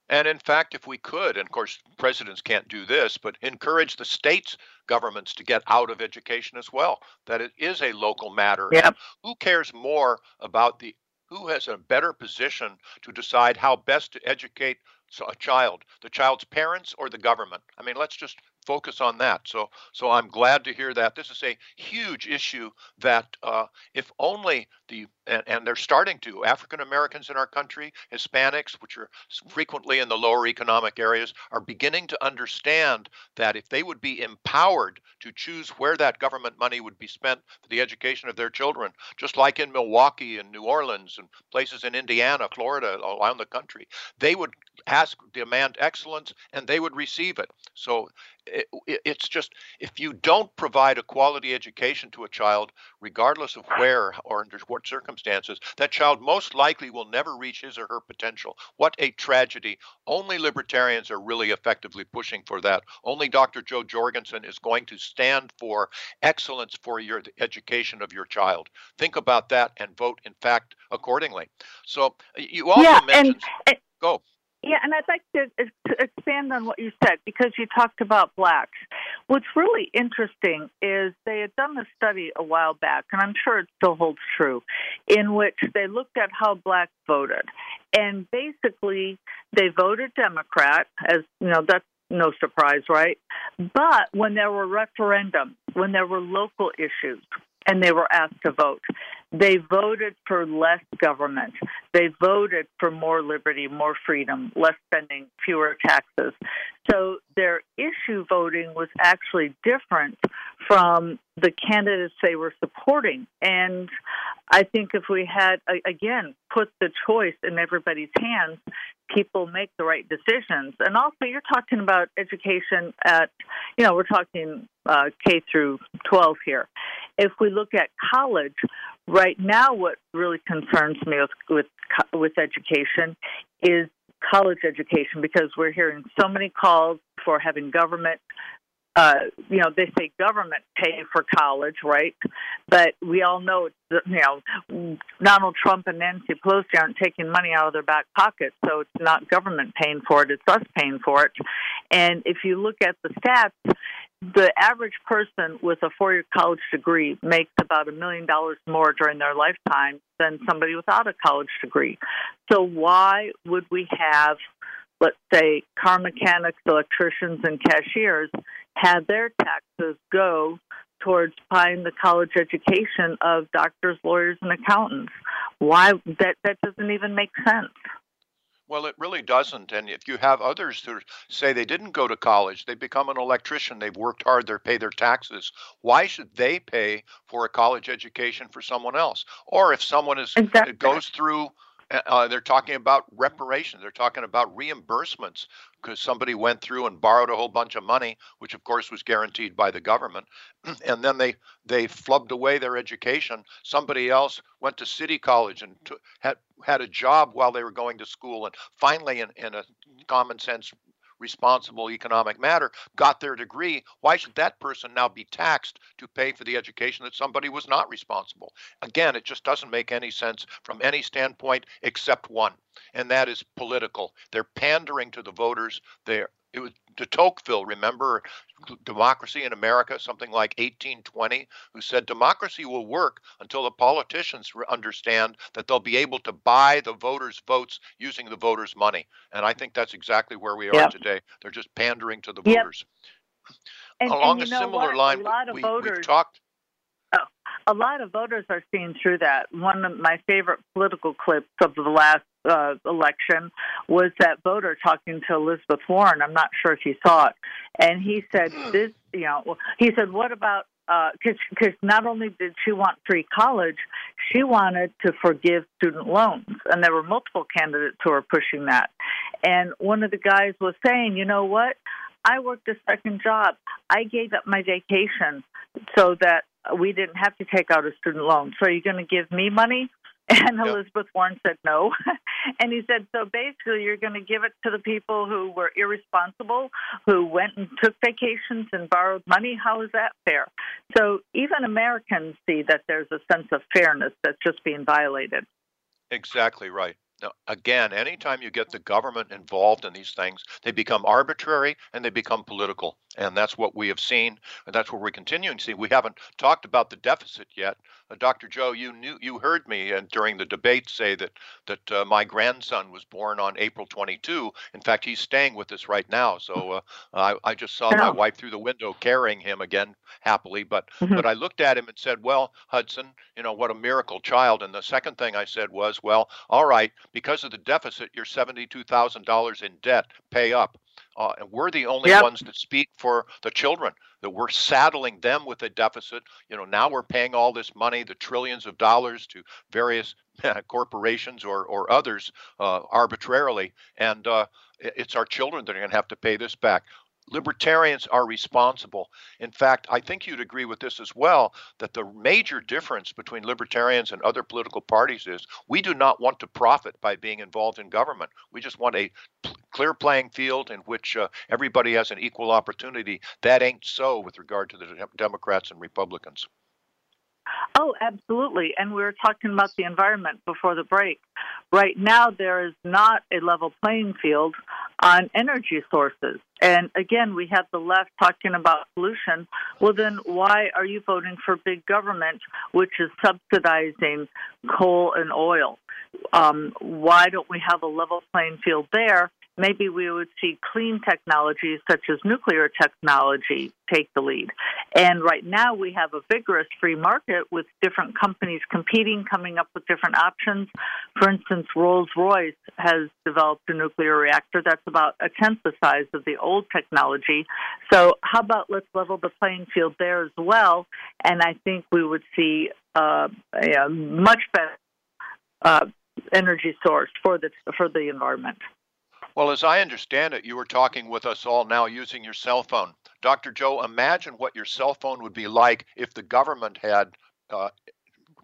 And in fact, if we could, and of course, presidents can't do this, but encourage the states' governments to get out of education as well, that it is a local matter. Yep. who cares more about the who has a better position to decide how best to educate a child, the child's parents or the government? I mean, let's just focus on that. So, so I'm glad to hear that. This is a huge issue that, uh, if only the and, and they're starting to African Americans in our country, Hispanics, which are frequently in the lower economic areas, are beginning to understand that if they would be empowered to choose where that government money would be spent for the education of their children, just like in Milwaukee and New Orleans and places in Indiana, Florida, around the country, they would ask, demand excellence, and they would receive it. So it, it's just if you don't provide a quality education to a child, regardless of where or under what circumstances, that child most likely will never reach his or her potential. What a tragedy. Only libertarians are really effectively pushing for that. Only Dr. Jo Jorgensen is going to stand for excellence for your education of your child. Think about that and vote, in fact, accordingly. So you also yeah, mentioned. And, and, go. Yeah, and I'd like to, to expand on what you said because you talked about blacks. What's really interesting is they had done a study a while back, and I'm sure it still holds true, in which they looked at how blacks voted. And basically, they voted Democrat, as you know, that's no surprise, right? But when there were referendums, when there were local issues, and they were asked to vote. They voted for less government. They voted for more liberty, more freedom, less spending, fewer taxes. So their issue voting was actually different from the candidates they were supporting. And I think if we had, again, put the choice in everybody's hands, people make the right decisions. And also, you're talking about education at, you know, we're talking uh, K through 12 here. If we look at college, right now, what really concerns me with with, with education is college education because we're hearing so many calls for having government uh, you know, they say government pay for college, right? But we all know, you know, Donald Trump and Nancy Pelosi aren't taking money out of their back pockets, so it's not government paying for it; it's us paying for it. And if you look at the stats, the average person with a four-year college degree makes about a million dollars more during their lifetime than somebody without a college degree. So why would we have let's say car mechanics, electricians, and cashiers had their taxes go towards buying the college education of doctors, lawyers, and accountants. Why that that doesn't even make sense. Well, it really doesn't. And if you have others who say they didn't go to college, they become an electrician, they've worked hard, they pay their taxes. Why should they pay for a college education for someone else? Or if someone is exactly. goes through uh, they're talking about reparations. They're talking about reimbursements because somebody went through and borrowed a whole bunch of money, which of course was guaranteed by the government, and then they they flubbed away their education. Somebody else went to city college and t- had had a job while they were going to school, and finally, in, in a common sense responsible economic matter got their degree, why should that person now be taxed to pay for the education that somebody was not responsible? Again, it just doesn't make any sense from any standpoint except one, and that is political. They're pandering to the voters. They're it was de Tocqueville, remember Democracy in America, something like 1820, who said democracy will work until the politicians understand that they'll be able to buy the voters' votes using the voters' money. And I think that's exactly where we are yep. today. They're just pandering to the yep. voters. And, Along and a similar what? line, a we, voters, we've talked. Oh, a lot of voters are seeing through that. One of my favorite political clips of the last uh, election was that voter talking to Elizabeth Warren. I'm not sure if you saw it, and he said this. You know, he said, "What about?" Because uh, because not only did she want free college, she wanted to forgive student loans, and there were multiple candidates who were pushing that. And one of the guys was saying, "You know what? I worked a second job. I gave up my vacation so that we didn't have to take out a student loan. So are you going to give me money? And yep. Elizabeth Warren said no. and he said, so basically, you're going to give it to the people who were irresponsible, who went and took vacations and borrowed money. How is that fair? So even Americans see that there's a sense of fairness that's just being violated. Exactly right. Now, again, anytime you get the government involved in these things, they become arbitrary and they become political. And that's what we have seen, and that's what we're continuing to see. We haven't talked about the deficit yet. Uh, Dr. Jo, you knew you heard me and during the debate say that that uh, my grandson was born on April 22. In fact, he's staying with us right now. So uh, I, I, just saw my wife through the window carrying him again happily. But mm-hmm. but I looked at him and said, "Well, Hudson, you know what a miracle child." And the second thing I said was, "Well, all right, because of the deficit, you're $72,000 in debt. Pay up." Uh, and we're the only yep. ones that speak for the children. That we're saddling them with a deficit. You know, now we're paying all this money, the trillions of dollars, to various corporations or or others uh, arbitrarily, and uh, it's our children that are going to have to pay this back libertarians are responsible. In fact, I think you'd agree with this as well that the major difference between libertarians and other political parties is we do not want to profit by being involved in government. We just want a clear playing field in which uh, everybody has an equal opportunity. That ain't so with regard to the Democrats and Republicans. Oh, absolutely. And we were talking about the environment before the break. Right now, there is not a level playing field on energy sources. And again, we have the left talking about pollution. Well, then why are you voting for big government, which is subsidizing coal and oil? Um, why don't we have a level playing field there? Maybe we would see clean technologies such as nuclear technology take the lead. And right now we have a vigorous free market with different companies competing, coming up with different options. For instance, Rolls Royce has developed a nuclear reactor that's about a tenth the size of the old technology. So, how about let's level the playing field there as well? And I think we would see uh, a much better uh, energy source for the for the environment. Well, as I understand it, you were talking with us all now using your cell phone. Dr. Jo, imagine what your cell phone would be like if the government had uh,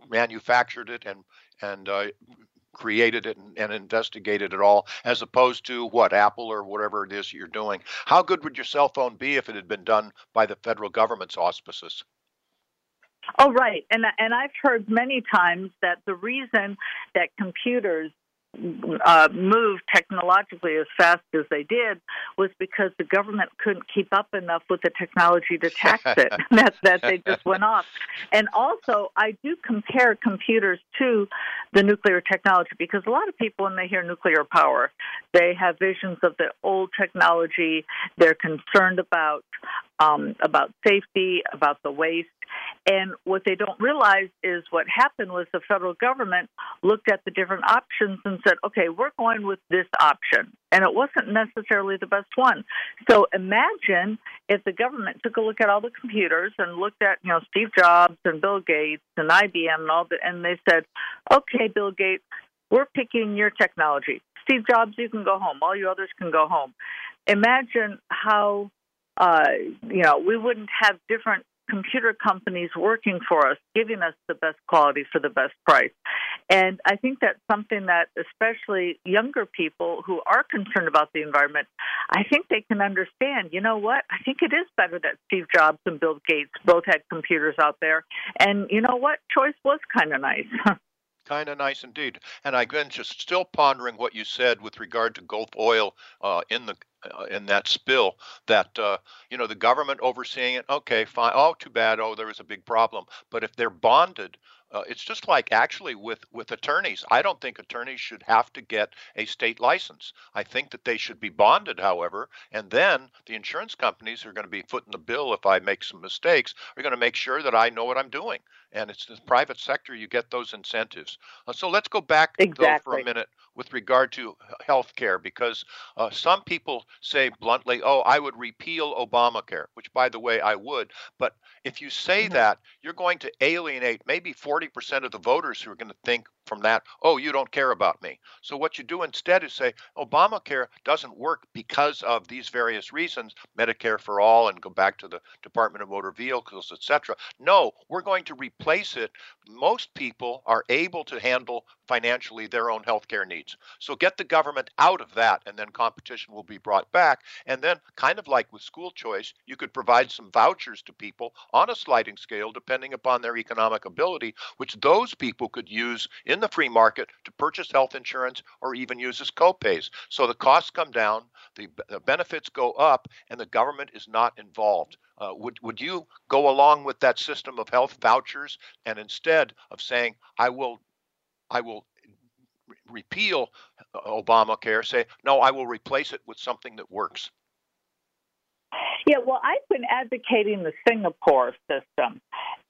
manufactured it and and uh, created it and, and investigated it all, as opposed to what Apple or whatever it is you're doing. How good would your cell phone be if it had been done by the federal government's auspices? Oh, right. And and I've heard many times that the reason that computers uh, moved technologically as fast as they did was because the government couldn't keep up enough with the technology to tax it. that that they just went off. And also, I do compare computers to the nuclear technology because a lot of people, when they hear nuclear power, they have visions of the old technology. They're concerned about um, about safety, about the waste. And what they don't realize is what happened was the federal government looked at the different options and said, okay, we're going with this option. And it wasn't necessarily the best one. So imagine if the government took a look at all the computers and looked at, you know, Steve Jobs and Bill Gates and IBM and all that, and they said, okay, Bill Gates, we're picking your technology. Steve Jobs, you can go home. All you others can go home. Imagine how uh, you know, we wouldn't have different computer companies working for us, giving us the best quality for the best price. And I think that's something that, especially younger people who are concerned about the environment, I think they can understand. You know what? I think it is better that Steve Jobs and Bill Gates both had computers out there. And you know what? Choice was kind of nice. kind of nice indeed. And I've been just still pondering what you said with regard to Gulf oil uh, in the uh, in that spill. That uh, you know the government overseeing it. Okay, fine. Oh, too bad. Oh, there was a big problem. But if they're bonded uh, it's just like actually with with attorneys. I don't think attorneys should have to get a state license. I think that they should be bonded, however, and then the insurance companies are going to be footing the bill if I make some mistakes. Are going to make sure that I know what I'm doing. And it's the private sector you get those incentives. Uh, so let's go back exactly. though for a minute with regard to health care because uh, some people say bluntly, oh, I would repeal Obamacare, which, by the way, I would. But if you say mm-hmm. that, you're going to alienate maybe 40% of the voters who are going to think from that, oh, you don't care about me. So what you do instead is say, Obamacare doesn't work because of these various reasons, Medicare for all, and go back to the Department of Motor Vehicles, etc. No, we're going to replace it. Most people are able to handle financially their own health care needs. So get the government out of that, and then competition will be brought back. And then, kind of like with school choice, you could provide some vouchers to people on a sliding scale, depending upon their economic ability, which those people could use in the free market to purchase health insurance or even use as copays. So the costs come down, the, the benefits go up, and the government is not involved. Uh, would would you go along with that system of health vouchers and instead of saying I will I will repeal Obamacare, say, no, I will replace it with something that works. Yeah, well, I've been advocating the Singapore system.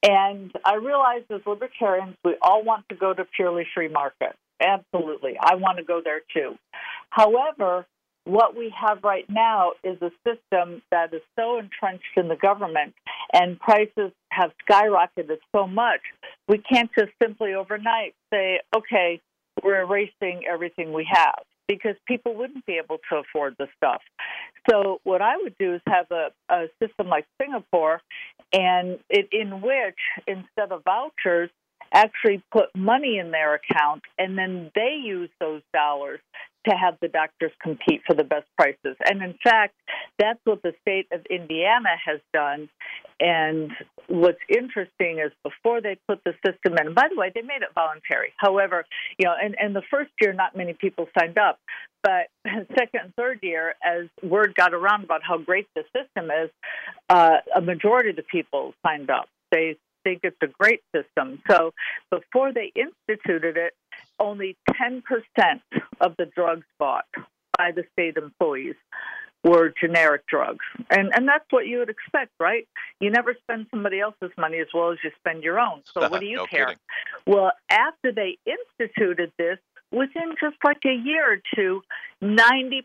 And I realize as libertarians, we all want to go to purely free market. Absolutely. I want to go there too. However, what we have right now is a system that is so entrenched in the government and prices have skyrocketed so much, we can't just simply overnight say, okay, we're erasing everything we have because people wouldn't be able to afford the stuff. So what I would do is have a, a system like Singapore, and it, in which instead of vouchers, actually put money in their account, and then they use those dollars to have the doctors compete for the best prices. And in fact, that's what the state of Indiana has done. And what's interesting is before they put the system in, by the way, they made it voluntary. However, you know, and, and the first year, not many people signed up. But second and third year, as word got around about how great the system is, uh, a majority of the people signed up. They think it's a great system. So before they instituted it, only 10% of the drugs bought by the state employees were generic drugs. And and that's what you would expect, right? You never spend somebody else's money as well as you spend your own. So what do you no care? Kidding. Well, after they instituted this, within just like a year or two, 90%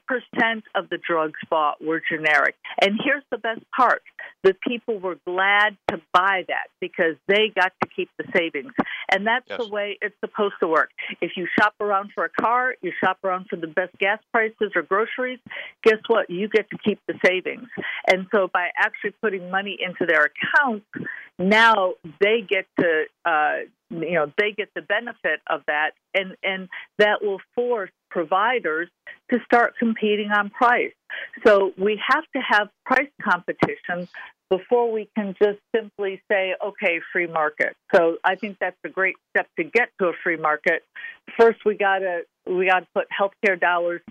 of the drugs bought were generic. And here's the best part the people were glad to buy that because they got to keep the savings. And that's Yes. the way it's supposed to work. If you shop around for a car, you shop around for the best gas prices or groceries, guess what? You get to keep the savings. And so by actually putting money into their accounts, now they get to uh, you know they get the benefit of that and and that will force providers to start competing on price so we have to have price competition before we can just simply say okay free market so i think that's a great step to get to a free market first we got to we got to put healthcare dollars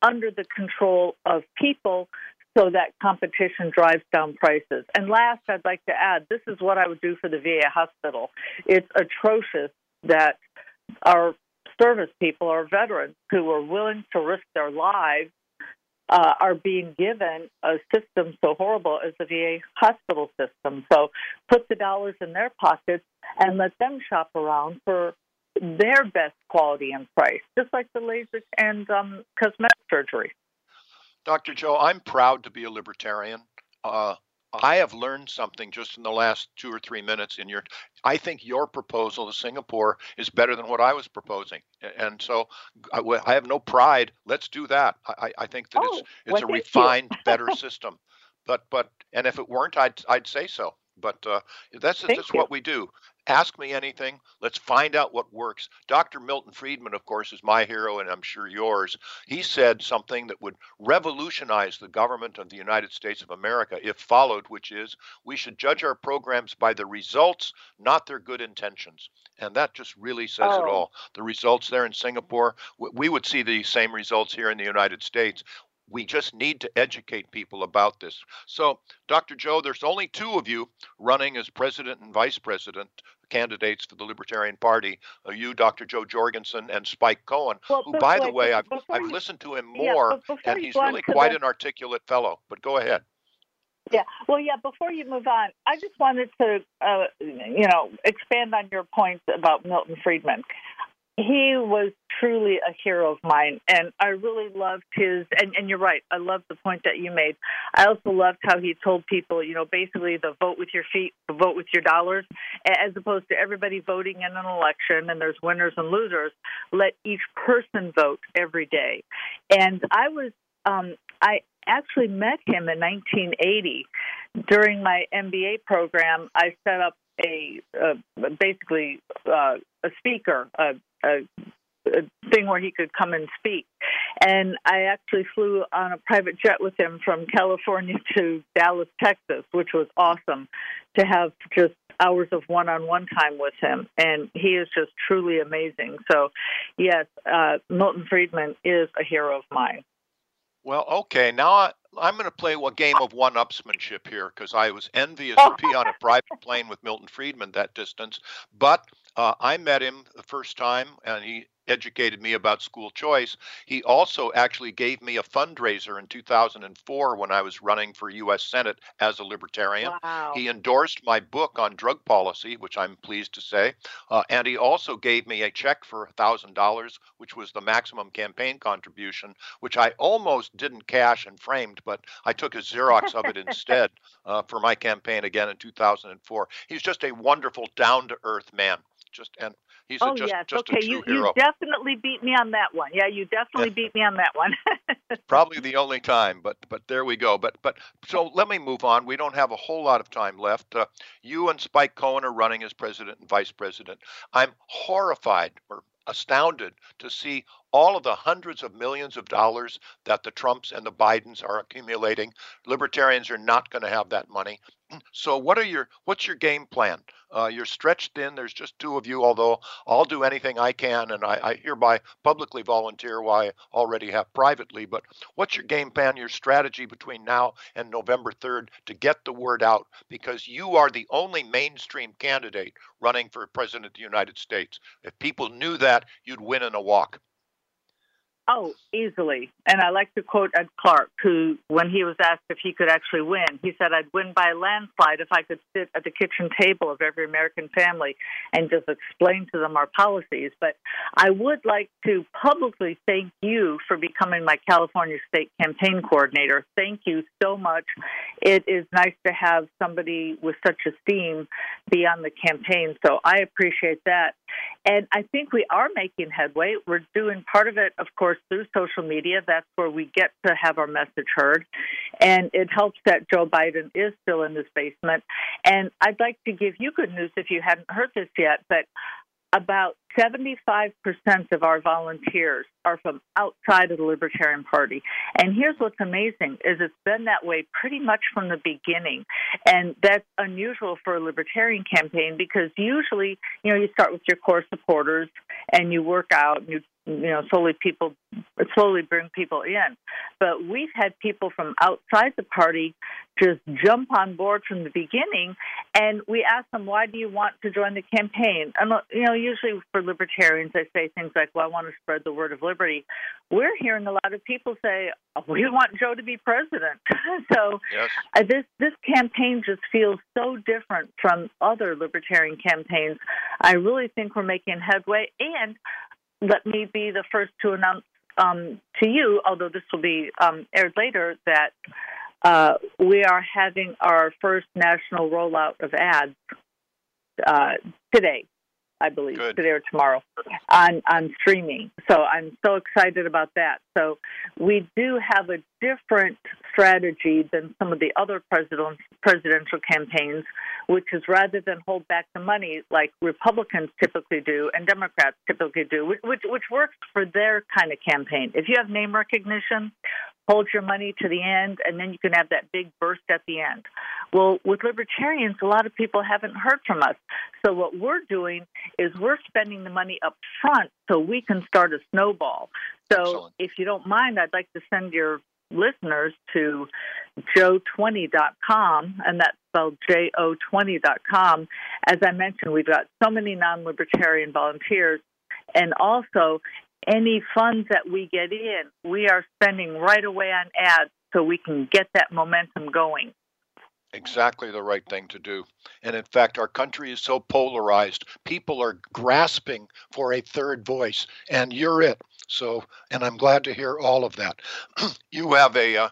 under the control of people so that competition drives down prices. And last, I'd like to add this is what I would do for the VA hospital. It's atrocious that our service people, our veterans who are willing to risk their lives, uh, are being given a system so horrible as the VA hospital system. So put the dollars in their pockets and let them shop around for their best quality and price, just like the LASIK and um, cosmetic surgery. Dr. Jo, I'm proud to be a libertarian. Uh, I have learned something just in the last two or three minutes in your. I think your proposal to Singapore is better than what I was proposing, and so I have no pride. Let's do that. I, I I think that Oh, it's it's well, a refined, better system. But but and if it weren't, I'd I'd say so. But uh, that's Thank that's you. what we do. Ask me anything. Let's find out what works. Dr. Milton Friedman, of course, is my hero, and I'm sure yours. He said something that would revolutionize the government of the United States of America if followed, which is we should judge our programs by the results, not their good intentions. And that just really says it Oh. all. The results there in Singapore, we would see the same results here in the United States. We just need to educate people about this. So, Dr. Jo, there's only two of you running as president and vice president candidates for the Libertarian Party. Uh, you, Dr. Jo Jorgensen, and Spike Cohen, Well, who, by the way, I've, I've you- listened to him more, before and he's really quite an articulate fellow. But go ahead. Yeah. Well, yeah. Before you move on, I just wanted to, uh, you know, expand on your point about Milton Friedman. He was truly a hero of mine, and I really loved his. And, and you're right. I love the point that you made. I also loved how he told people, you know, basically the vote with your feet, the vote with your dollars, as opposed to everybody voting in an election and there's winners and losers. Let each person vote every day. And I was, um, I actually met him in 1980 during my MBA program. I set up a uh, basically uh, a speaker, a, a, a thing where he could come and speak. And I actually flew on a private jet with him from California to Dallas, Texas, which was awesome to have just hours of one on one time with him. And he is just truly amazing. So, yes, uh, Milton Friedman is a hero of mine. Well, okay. Now I'm going to play a game of one-upsmanship here because I was envious to be on a private plane with Milton Friedman that distance. But uh, I met him the first time, and he educated me about school choice. He also actually gave me a fundraiser in 2004 when I was running for U.S. Senate as a libertarian. Wow. He endorsed my book on drug policy, which I'm pleased to say, uh, and he also gave me a check for $1,000, which was the maximum campaign contribution, which I almost didn't cash and framed, but I took a Xerox of it instead uh, for my campaign again in 2004. He's just a wonderful, down to earth man. Just and he's a, oh just, yes, just okay. You you definitely beat me on that one. Yeah, you definitely beat me on that one. Probably the only time, but but there we go. But but so let me move on. We don't have a whole lot of time left. Uh, you and Spike Cohen are running as president and vice president. I'm horrified or astounded to see all of the hundreds of millions of dollars that the Trumps and the Bidens are accumulating. Libertarians are not going to have that money. So what are your what's your game plan? Uh, you're stretched thin. There's just two of you. Although I'll do anything I can, and I, I hereby publicly volunteer what I already have privately. But what's your game plan? Your strategy between now and November 3rd to get the word out, because you are the only mainstream candidate running for president of the United States. If people knew that, you'd win in a walk. Oh, easily. And I like to quote Ed Clark, who, when he was asked if he could actually win, he said, I'd win by a landslide if I could sit at the kitchen table of every American family and just explain to them our policies. But I would like to publicly thank you for becoming my California State Campaign Coordinator. Thank you so much. It is nice to have somebody with such esteem be on the campaign. So I appreciate that. And I think we are making headway. We're doing part of it, of course course, through social media. That's where we get to have our message heard. And it helps that Joe Biden is still in this basement. And I'd like to give you good news if you hadn't heard this yet, but about 75% of our volunteers are from outside of the Libertarian Party. And here's what's amazing is it's been that way pretty much from the beginning. And that's unusual for a libertarian campaign because usually, you know, you start with your core supporters and you work out and you you know slowly people slowly bring people in but we've had people from outside the party just jump on board from the beginning and we ask them why do you want to join the campaign and you know usually for libertarians they say things like well i want to spread the word of liberty we're hearing a lot of people say we want jo to be president so yes. uh, this this campaign just feels so different from other libertarian campaigns i really think we're making headway and let me be the first to announce um, to you, although this will be um, aired later, that uh, we are having our first national rollout of ads uh, today. I believe Good. today or tomorrow on on streaming. So I'm so excited about that. So we do have a different strategy than some of the other president presidential campaigns, which is rather than hold back the money like Republicans typically do and Democrats typically do, which which, which works for their kind of campaign. If you have name recognition, hold your money to the end, and then you can have that big burst at the end. Well, with libertarians, a lot of people haven't heard from us. So what we're doing is we're spending the money up front so we can start a snowball. So Excellent. if you don't mind, I'd like to send your listeners to jo20.com, and that's spelled J-O20.com. As I mentioned, we've got so many non-libertarian volunteers, and also any funds that we get in, we are spending right away on ads so we can get that momentum going. Exactly the right thing to do. And in fact, our country is so polarized. People are grasping for a third voice, and you're it. So, and I'm glad to hear all of that. you have a, uh,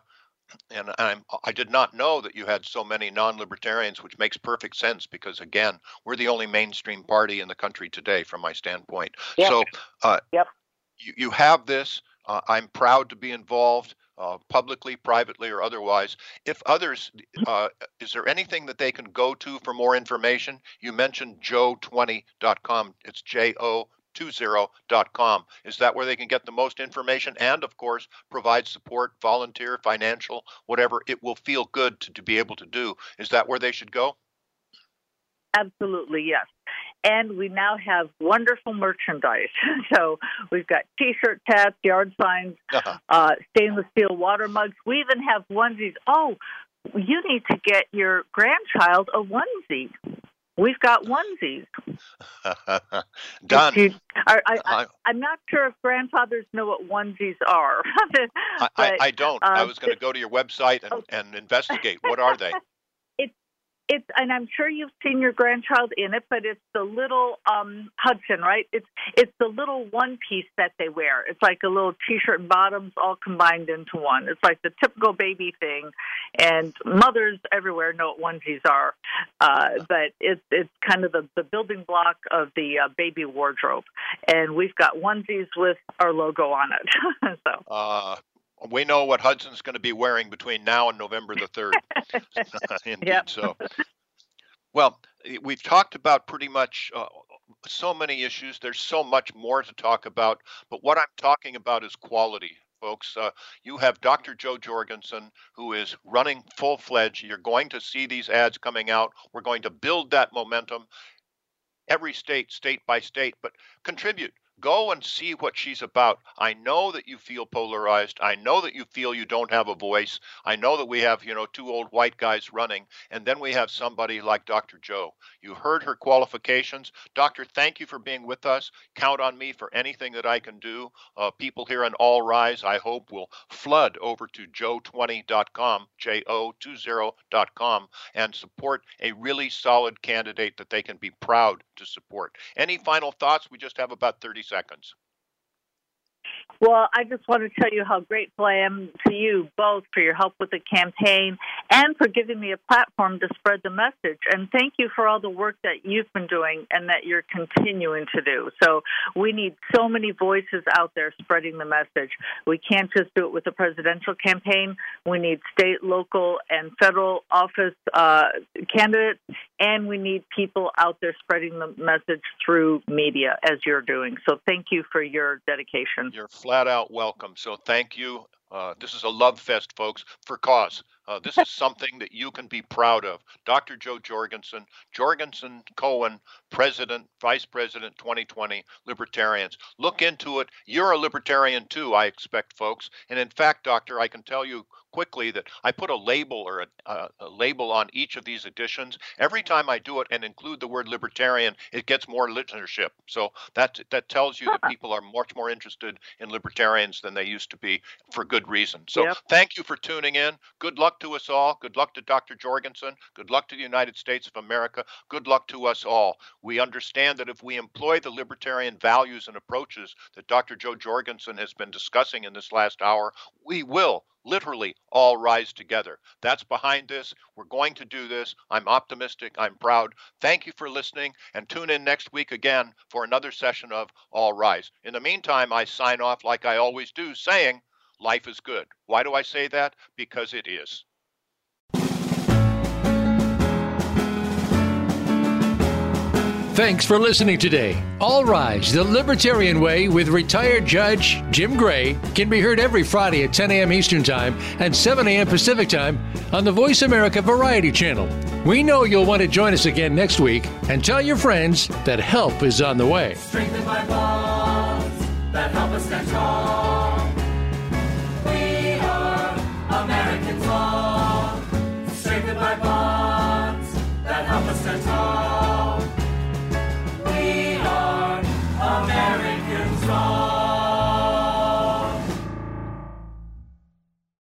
and I'm, I did not know that you had so many non-libertarians, which makes perfect sense because again, we're the only mainstream party in the country today, from my standpoint. Yep. So, uh, Yep. You, you have this. Uh, I'm proud to be involved, uh, publicly, privately, or otherwise. If others, uh, is there anything that they can go to for more information? You mentioned jo20.com. It's J O 20.com. Is that where they can get the most information and, of course, provide support, volunteer, financial, whatever it will feel good to, to be able to do? Is that where they should go? Absolutely, yes. And we now have wonderful merchandise. So we've got T-shirt tabs, yard signs, Uh-huh. uh, stainless steel water mugs. We even have onesies. Oh, you need to get your grandchild a onesie. We've got onesies. Done. You- are- I, I, I, I'm not sure if grandfathers know what onesies are. I, I, I don't. I uh, was going to go to your website and, Oh. and investigate. What are they? It's and I'm sure you've seen your grandchild in it, but it's the little um Hudson, right? It's it's the little one piece that they wear. It's like a little t-shirt and bottoms all combined into one. It's like the typical baby thing, and mothers everywhere know what onesies are. Uh, but it's it's kind of the the building block of the uh, baby wardrobe, and we've got onesies with our logo on it. so Uh, we know what Hudson's going to be wearing between now and November the 3rd. Indeed. Yep. So, well, we've talked about pretty much uh, so many issues. There's so much more to talk about. But what I'm talking about is quality. Folks, uh, you have Dr. Jo Jorgensen, who is running full fledged. You're going to see these ads coming out. We're going to build that momentum every state, state by state, but contribute. Go and see what she's about. I know that you feel polarized. I know that you feel you don't have a voice. I know that we have, you know, two old white guys running, and then we have somebody like Dr. Jo. You heard her qualifications. Doctor, thank you for being with us. Count on me for anything that I can do. Uh, people here in All Rise, I hope, will flood over to jo20.com, J O 20.com, and support a really solid candidate that they can be proud to support. Any final thoughts? We just have about 30 seconds. Well, I just want to tell you how grateful I am to you both for your help with the campaign and for giving me a platform to spread the message. And thank you for all the work that you've been doing and that you're continuing to do. So we need so many voices out there spreading the message. We can't just do it with the presidential campaign. We need state, local, and federal office uh, candidates, and we need people out there spreading the message through media as you're doing. So thank you for your dedication. You're flat out welcome. So thank you. Uh, this is a love fest, folks, for cause. Uh, this is something that you can be proud of. Dr. Jo Jorgensen, Jorgensen Cohen, President, Vice President 2020, Libertarians. Look into it. You're a libertarian too, I expect, folks. And in fact, Doctor, I can tell you quickly that I put a label or a, a, a, label on each of these editions. Every time I do it and include the word libertarian, it gets more listenership. So that that tells you that people are much more interested in libertarians than they used to be for good reason. So yep. thank you for tuning in. Good luck to us all. Good luck to Dr. Jorgensen. Good luck to the United States of America. Good luck to us all. We understand that if we employ the libertarian values and approaches that Dr. Jo Jorgensen has been discussing in this last hour, we will literally all rise together. That's behind this. We're going to do this. I'm optimistic. I'm proud. Thank you for listening and tune in next week again for another session of All Rise. In the meantime, I sign off like I always do, saying, Life is good. Why do I say that? Because it is. Thanks for listening today. All Rise, the Libertarian Way with retired Judge Jim Gray can be heard every Friday at 10 a.m. Eastern Time and 7 a.m. Pacific Time on the Voice America Variety Channel. We know you'll want to join us again next week and tell your friends that help is on the way. Strengthened by bonds that help us stand strong.